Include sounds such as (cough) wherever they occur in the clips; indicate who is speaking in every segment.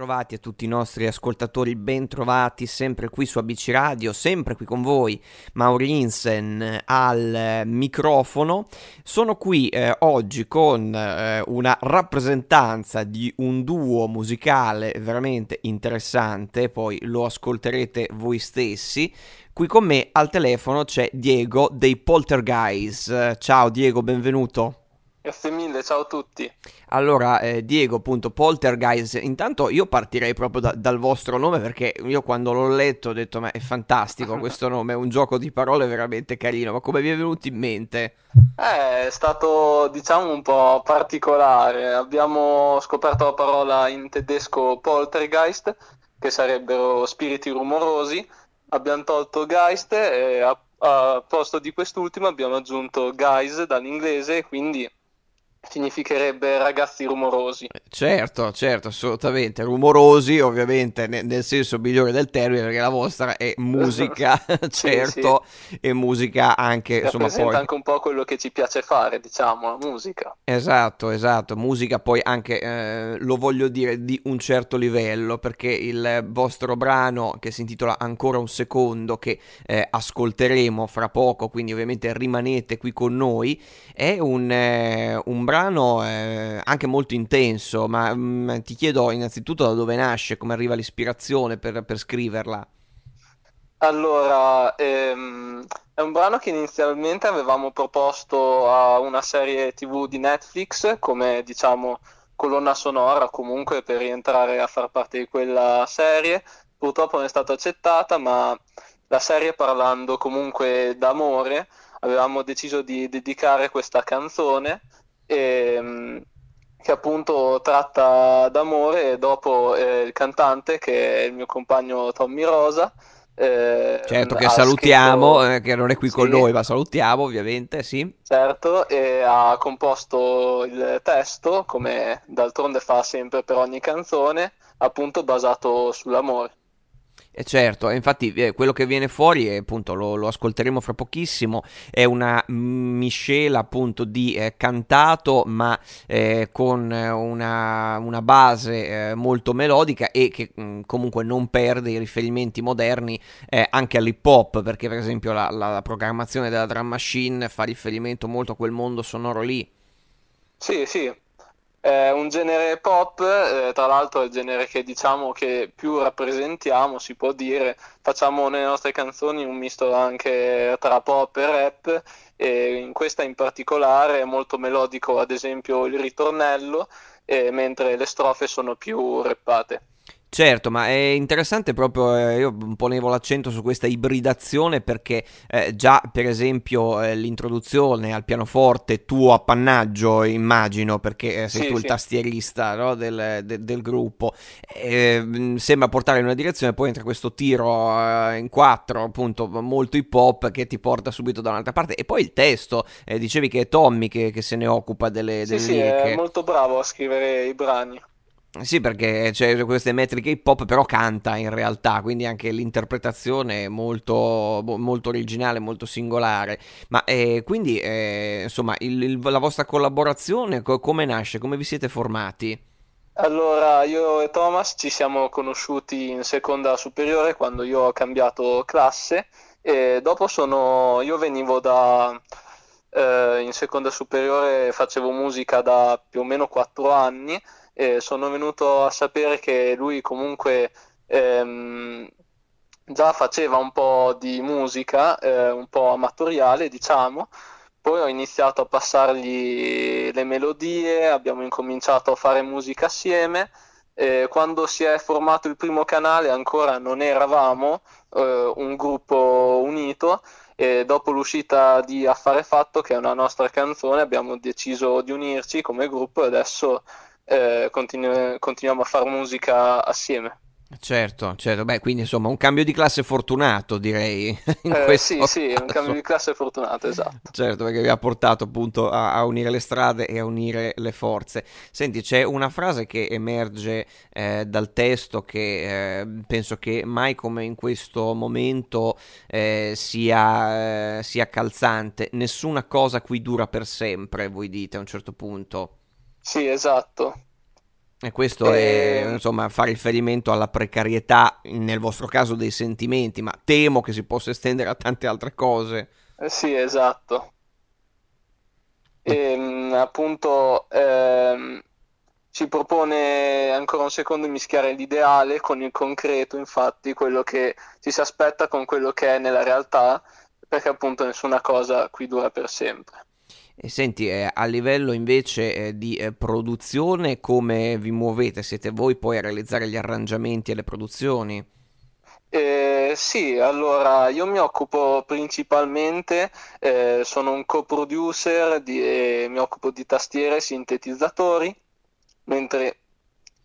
Speaker 1: Bentrovati a tutti i nostri ascoltatori, bentrovati sempre qui su ABC Radio, sempre qui con voi, Maurinsen al microfono. Sono qui eh, oggi con eh, una rappresentanza di un duo musicale veramente interessante, poi lo ascolterete voi stessi. Qui con me al telefono c'è Diego dei Poltergeist. Ciao Diego, benvenuto.
Speaker 2: Grazie mille, ciao a tutti.
Speaker 1: Allora, eh, Diego, appunto, Poltergeist, intanto io partirei proprio da, dal vostro nome perché io quando l'ho letto ho detto, ma è fantastico (laughs) questo nome, è un gioco di parole veramente carino, ma come vi è venuto in mente?
Speaker 2: Eh, è stato, diciamo, un po' particolare. Abbiamo scoperto la parola in tedesco Poltergeist, che sarebbero spiriti rumorosi. Abbiamo tolto Geist e a, a posto di quest'ultimo abbiamo aggiunto Guys dall'inglese, quindi significherebbe ragazzi rumorosi.
Speaker 1: Certo, certo, assolutamente. Rumorosi, ovviamente, ne- nel senso migliore del termine, perché la vostra è (laughs) musica, certo, sì, sì. e musica anche, insomma, poi...
Speaker 2: anche un po' quello che ci piace fare, diciamo, la musica.
Speaker 1: Esatto, esatto, musica poi anche, eh, lo voglio dire, di un certo livello, perché il vostro brano, che si intitola Ancora un secondo, che eh, ascolteremo fra poco, quindi ovviamente rimanete qui con noi, è un, eh, un brano eh, anche molto intenso, ma mh, mm, ti chiedo innanzitutto da dove nasce, come arriva l'ispirazione per, per scriverla.
Speaker 2: Allora, ehm, è un brano che inizialmente avevamo proposto a una serie TV di Netflix come, diciamo, colonna sonora comunque per rientrare a far parte di quella serie. Purtroppo non è stata accettata, ma la serie parlando comunque d'amore, avevamo deciso di dedicare questa canzone ehm, che appunto tratta d'amore e dopo eh, il cantante che è il mio compagno Tommy Rosa
Speaker 1: eh, certo che salutiamo scritto... eh, che non è qui sì. con noi ma salutiamo ovviamente sì
Speaker 2: certo e ha composto il testo come d'altronde fa sempre per ogni canzone appunto basato sull'amore
Speaker 1: eh certo, infatti eh, quello che viene fuori, e appunto lo, lo, ascolteremo fra pochissimo, è una miscela appunto di eh, cantato ma eh, con una, una base eh, molto melodica e che mh, mm, comunque non perde i riferimenti moderni eh, anche all'hip hop perché per esempio la, la, la programmazione della drum machine fa riferimento molto a quel mondo sonoro lì.
Speaker 2: Sì, sì, è un genere pop, eh, tra l'altro è il genere che diciamo che più rappresentiamo, si può dire. Facciamo nelle nostre canzoni un misto anche tra pop e rap e in questa in particolare è molto melodico, ad esempio il ritornello, eh, mentre le strofe sono più rappate.
Speaker 1: Certo, ma è interessante proprio, eh, io ponevo l'accento su questa ibridazione perché eh, già per esempio eh, l'introduzione al pianoforte tuo appannaggio immagino perché eh, sei sì, tu sì. il tastierista no, del, de, del, gruppo, mm, sembra portare in una direzione, poi entra questo tiro eh, in quattro appunto molto hip hop che ti porta subito da un'altra parte e poi il testo, eh, dicevi che è Tommy che, che, se ne occupa delle, delle
Speaker 2: sì,
Speaker 1: liriche.
Speaker 2: Sì, è molto bravo a scrivere i brani.
Speaker 1: Sì, perché c'è queste metriche hip hop, però canta in realtà, quindi anche l'interpretazione è molto, molto originale, molto singolare. Ma eh, quindi, eh, insomma, il, il, la vostra collaborazione co- come nasce? Come vi siete formati?
Speaker 2: Allora, io e Thomas ci siamo conosciuti in seconda superiore quando io ho cambiato classe e dopo sono, io venivo da, eh, in seconda superiore facevo musica da più o meno quattro anni e sono venuto a sapere che lui comunque ehm, già faceva un po' di musica, eh, un po' amatoriale diciamo, poi ho iniziato a passargli le melodie, abbiamo incominciato a fare musica assieme. Eh, quando si è formato il primo canale ancora non eravamo eh, un gruppo unito e dopo l'uscita di Affare Fatto, che è una nostra canzone, abbiamo deciso di unirci come gruppo e adesso eh, continu- continuiamo a fare musica assieme.
Speaker 1: Certo, certo, beh, quindi insomma un cambio di classe fortunato direi. (laughs)
Speaker 2: Eh, sì, caso. sì, un cambio di classe fortunato, esatto.
Speaker 1: Certo, perché vi ha portato appunto a, a, unire le strade e a unire le forze. Senti, c'è una frase che emerge eh, dal testo che eh, penso che mai come in questo momento eh, sia, eh, sia calzante. Nessuna cosa qui dura per sempre, voi dite a un certo punto.
Speaker 2: Sì, esatto.
Speaker 1: E questo è,
Speaker 2: E,
Speaker 1: insomma, fa riferimento alla precarietà, nel vostro caso, dei sentimenti, ma temo che si possa estendere a tante altre cose.
Speaker 2: eh, sì, esatto. E mh, appunto ehm, ci propone ancora un secondo di mischiare l'ideale con il concreto, infatti, quello che ci si aspetta con quello che è nella realtà, perché appunto nessuna cosa qui dura per sempre.
Speaker 1: E senti, eh, a livello invece eh, di eh, produzione, come vi muovete? Siete voi poi a realizzare gli arrangiamenti e le produzioni?
Speaker 2: Eh, sì, allora io mi occupo principalmente, eh, sono un co-producer di- e mi occupo di tastiere e sintetizzatori, mentre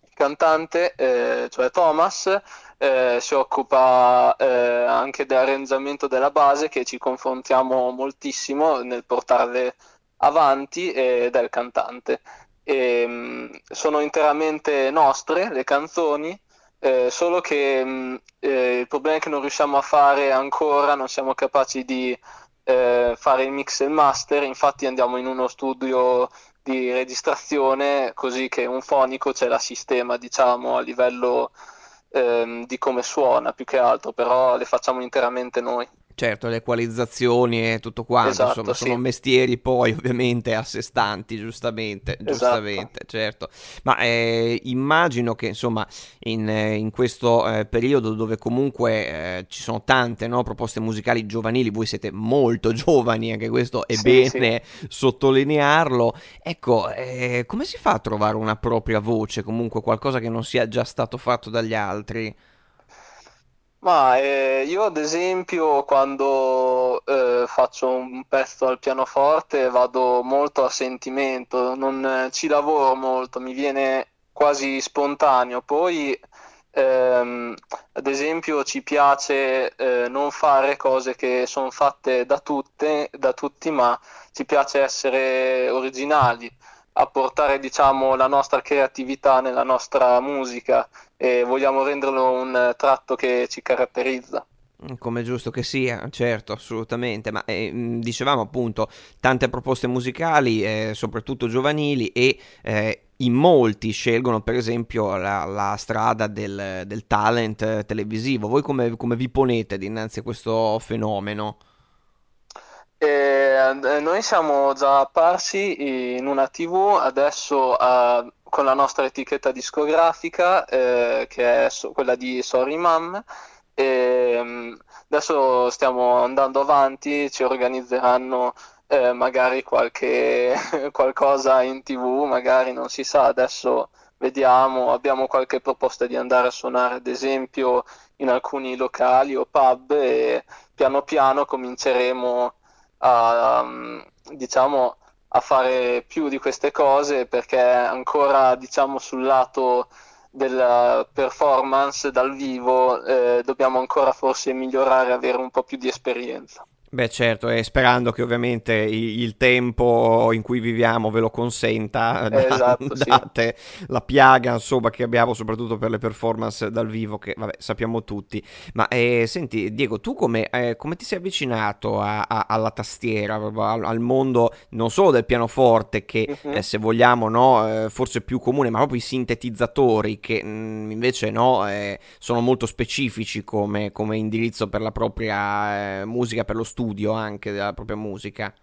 Speaker 2: il cantante, eh, cioè Thomas, eh, si occupa eh, anche dell'arrangiamento della base che ci confrontiamo moltissimo nel portarle avanti e del cantante. E, mh, sono interamente nostre le canzoni eh, solo che mh, eh, il problema è che non riusciamo a fare ancora, non siamo capaci di eh, fare il mix e il master, infatti andiamo in uno studio di registrazione così che un fonico ce la sistema, diciamo, a livello ehm, di come suona più che altro, però le facciamo interamente noi.
Speaker 1: Certo, le equalizzazioni e tutto quanto, insomma,
Speaker 2: Esatto,
Speaker 1: sono
Speaker 2: sì,
Speaker 1: mestieri poi ovviamente a sé stanti, giustamente,
Speaker 2: esatto.
Speaker 1: giustamente, certo. Ma eh, immagino che, insomma, in, eh, in questo eh, periodo dove comunque eh, ci sono tante, no, proposte musicali giovanili, voi siete molto (laughs) giovani, anche questo è
Speaker 2: Sì, sì.
Speaker 1: bene sottolinearlo. Ecco, eh, come si fa a trovare una propria voce, comunque qualcosa che non sia già stato fatto dagli altri?
Speaker 2: Ma eh, io ad esempio quando eh, faccio un pezzo al pianoforte vado molto a sentimento, non eh, ci lavoro molto, mi viene quasi spontaneo. Poi ehm, ad esempio ci piace eh, non fare cose che sono fatte da tutte, da tutti, ma ci piace essere originali, apportare diciamo la nostra creatività nella nostra musica e vogliamo renderlo un eh, tratto che ci caratterizza.
Speaker 1: Come è giusto che sia, certo, assolutamente, ma eh, dicevamo appunto tante proposte musicali, eh, soprattutto giovanili, e eh, in molti scelgono per esempio la, la strada del, del talent eh, televisivo. Voi come, come vi ponete dinanzi a questo fenomeno?
Speaker 2: Eh, noi siamo già apparsi in una TV, adesso con la nostra etichetta discografica, eh, che è so- quella di Sorry Mom, e mm, adesso stiamo andando avanti, ci organizzeranno eh, magari qualche (laughs) qualcosa in TV, magari non si sa, adesso vediamo, abbiamo qualche proposta di andare a suonare ad esempio in alcuni locali o pub e piano piano cominceremo a, um, diciamo, a fare più di queste cose perché ancora, diciamo, sul lato della performance dal vivo, eh, dobbiamo ancora forse migliorare, avere un po' più di esperienza.
Speaker 1: Beh, certo, e sperando che ovviamente il tempo in cui viviamo ve lo consenta,
Speaker 2: Eh, esatto, sì.
Speaker 1: date la piaga, insomma, che abbiamo soprattutto per le performance dal vivo, che vabbè, sappiamo tutti. Ma eh, senti, Diego, tu come, eh, come ti sei avvicinato a- a- alla tastiera, al, al mondo non solo del pianoforte, che eh,
Speaker 2: Mhm.
Speaker 1: se vogliamo, no, eh, forse è più comune, ma proprio i sintetizzatori, che mm, invece no, eh, sono molto specifici come, come indirizzo per la propria eh, musica, per lo studio anche della propria musica.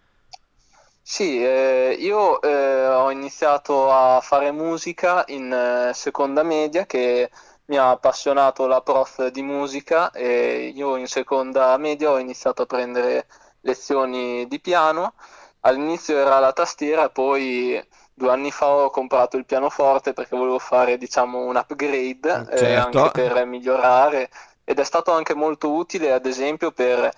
Speaker 2: Sì, eh, io eh, ho iniziato a fare musica in eh, seconda media che mi ha appassionato la prof di musica e io in seconda media ho iniziato a prendere lezioni di piano. All'inizio era la tastiera, poi due anni fa ho comprato il pianoforte perché volevo fare, diciamo, un upgrade eh, anche
Speaker 1: Certo.
Speaker 2: per migliorare ed è stato anche molto utile, ad esempio, per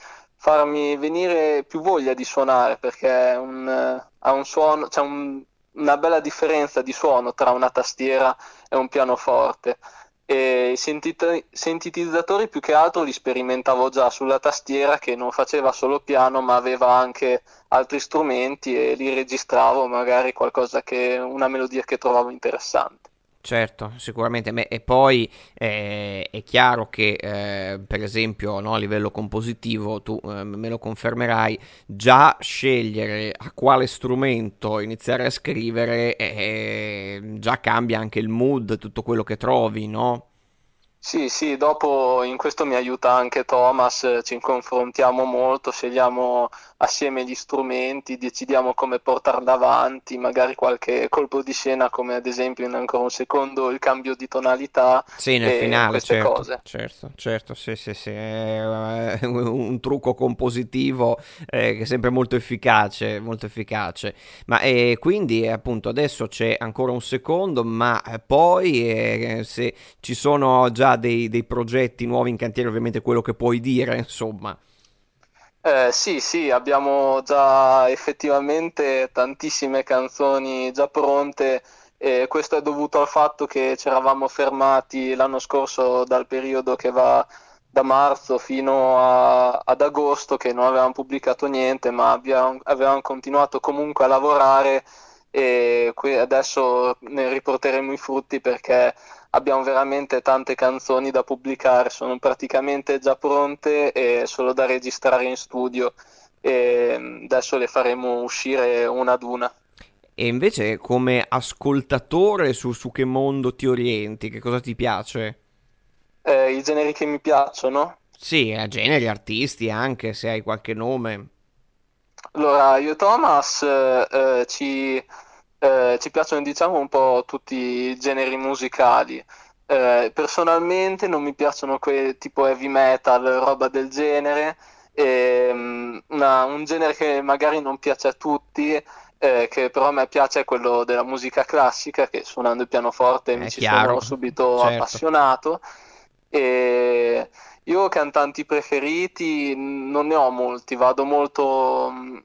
Speaker 2: farmi venire più voglia di suonare perché un, eh, ha un suono, c'è un- una bella differenza di suono tra una tastiera e un pianoforte. E i sintetizzatori più che altro li sperimentavo già sulla tastiera che non faceva solo piano ma aveva anche altri strumenti e li registravo magari qualcosa che, una melodia che trovavo interessante.
Speaker 1: Certo, sicuramente. E poi eh, è chiaro che, eh, per esempio, no, a livello compositivo, tu eh, me lo confermerai, già scegliere a quale strumento iniziare a scrivere eh, già cambia anche il mood, tutto quello che trovi, no?
Speaker 2: Sì, sì, dopo in questo mi aiuta anche Thomas, ci confrontiamo molto, scegliamo assieme gli strumenti, decidiamo come portarli avanti, magari qualche colpo di scena come ad esempio in ancora un secondo il cambio di tonalità
Speaker 1: sì, nel finale,
Speaker 2: queste
Speaker 1: certo,
Speaker 2: cose.
Speaker 1: Certo, certo, sì, sì, sì, è un trucco compositivo eh, che è sempre molto efficace, molto efficace. Ma eh, quindi appunto adesso c'è ancora un secondo, ma poi eh, se ci sono già dei, dei progetti nuovi in cantiere, ovviamente quello che puoi dire, insomma.
Speaker 2: Eh, sì, sì, abbiamo già effettivamente tantissime canzoni già pronte e questo è dovuto al fatto che ci eravamo fermati l'anno scorso dal periodo che va da marzo fino a, ad agosto che non avevamo pubblicato niente, ma abbiamo, avevamo continuato comunque a lavorare e adesso ne riporteremo i frutti perché abbiamo veramente tante canzoni da pubblicare, sono praticamente già pronte e solo da registrare in studio e mm, adesso le faremo uscire una ad una.
Speaker 1: E invece come ascoltatore su, su che mondo ti orienti? Che cosa ti piace?
Speaker 2: Eh, I generi che mi piacciono?
Speaker 1: Sì, eh, generi, artisti anche, se hai qualche nome.
Speaker 2: Allora, io Thomas eh, eh ci eh, ci piacciono diciamo un po' tutti i generi musicali. Eh, personalmente non mi piacciono quei tipo heavy metal, roba del genere, e, um, una, un genere che magari non piace a tutti, eh, che però a me piace è quello della musica classica, che suonando il pianoforte mi ci chiaro. sono subito certo. appassionato. E io cantanti preferiti non ne ho molti, vado molto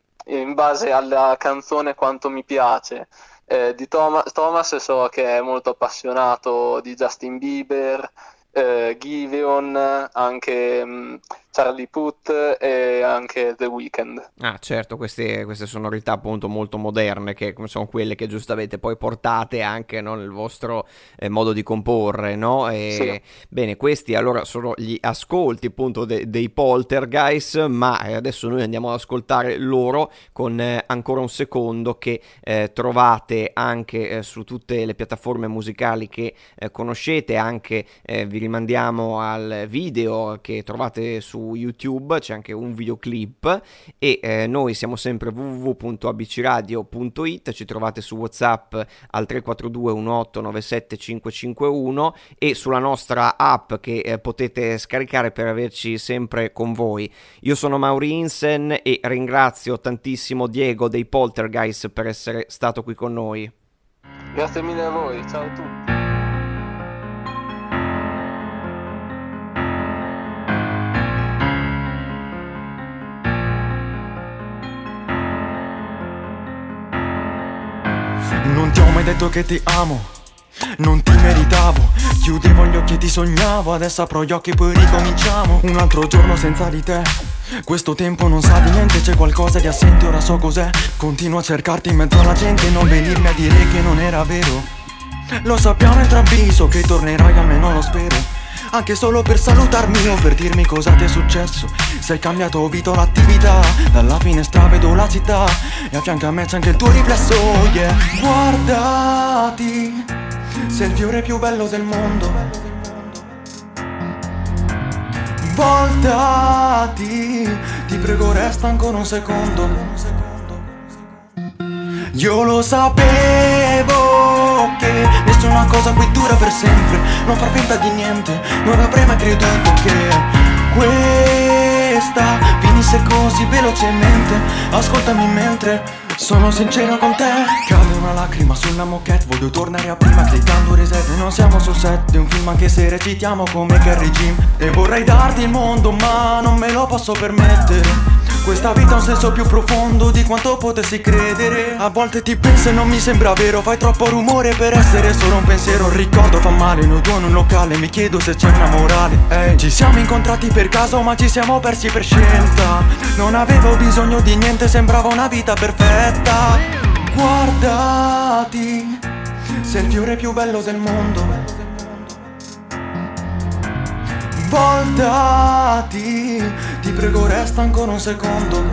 Speaker 2: base alla canzone quanto mi piace. Eh, di Thomas, Thomas so che è molto appassionato di Justin Bieber, eh, Giveon, anche mh, mm, Charlie Puth e anche The Weeknd.
Speaker 1: Ah, certo, queste, queste, sonorità appunto molto moderne che sono quelle che giustamente poi portate anche no, nel vostro eh, modo di comporre, no? E, sì. Bene, questi allora sono gli ascolti appunto de- dei Poltergeist, ma eh, adesso noi andiamo ad ascoltare loro con eh, ancora un secondo che eh, trovate anche eh, su tutte le piattaforme musicali che eh, conoscete, anche vi rimandiamo al video che trovate su YouTube, c'è anche un videoclip e eh, noi siamo sempre www.abcradio.it, ci trovate su WhatsApp al 342 1897 551 e sulla nostra app che eh, potete scaricare per averci sempre con voi. Io sono Mauri Insen e ringrazio tantissimo Diego dei Poltergeist per essere stato qui con noi.
Speaker 2: Grazie mille a voi, ciao a tutti.
Speaker 3: Mai detto che ti amo. Non ti meritavo. Chiudevo gli occhi e ti sognavo. Adesso apro gli occhi e poi ricominciamo. Un altro giorno senza di te. Questo tempo non sa di niente, c'è qualcosa di assente, ora so cos'è. Continuo a cercarti in mezzo alla gente, non venirmi a dire che non era vero. Lo sappiamo entrambi, so che tornerai, almeno lo spero anche solo per salutarmi o per dirmi cosa ti è successo. Sei cambiato, ho vito l'attività Dalla finestra vedo la città E a fianco a me c'è anche il tuo riflesso, yeah. Guardati Sei il fiore più bello del mondo. Voltati Ti prego resta ancora un secondo. Io lo sapevo che nessuna cosa qui dura per sempre. Non far finta di niente Non avrei mai creduto che questa finisse così velocemente. Ascoltami mentre sono sincero con te. Cade una lacrima sulla moquette Voglio tornare a prima cliccando reset E non siamo sul set di un film anche se recitiamo come Gary Jim E vorrei darti il mondo ma non me lo posso permettere questa vita ha un senso più profondo di quanto potessi credere. A volte ti penso e non mi sembra vero Fai troppo rumore per essere solo un pensiero. Un ricordo fa male, noi due in un locale Mi chiedo se c'è una morale. Hey, Ci siamo incontrati per caso ma ci siamo persi per scelta. Non avevo bisogno di niente, sembrava una vita perfetta. Guardati Sei il fiore più bello del mondo. Voltati, ti prego resta ancora un secondo.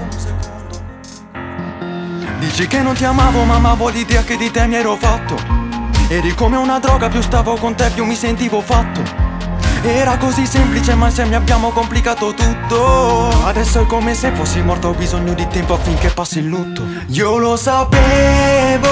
Speaker 3: Dici che non ti amavo ma amavo l'idea che di te mi ero fatto. Eri come una droga, più stavo con te più mi sentivo fatto. Era così semplice ma insieme abbiamo complicato tutto Adesso è come se fossi morto Ho bisogno di tempo affinché passi il lutto Io lo sapevo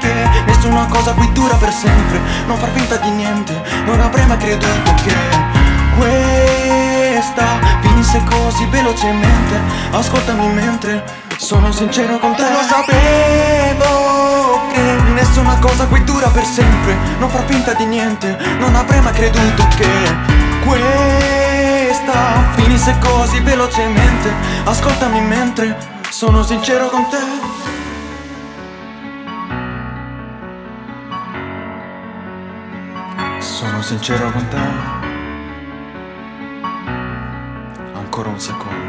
Speaker 3: che Nessuna cosa qui dura per sempre Non far finta di niente Non avrei mai creduto che Questa finisse così velocemente. Ascoltami mentre sono sincero con te. Lo sapevo che Nessuna cosa qui dura per sempre. Non far finta di niente Non avrei mai creduto che Questa finisse così velocemente. Ascoltami mentre sono sincero con te. Sono sincero con te Ancora un secondo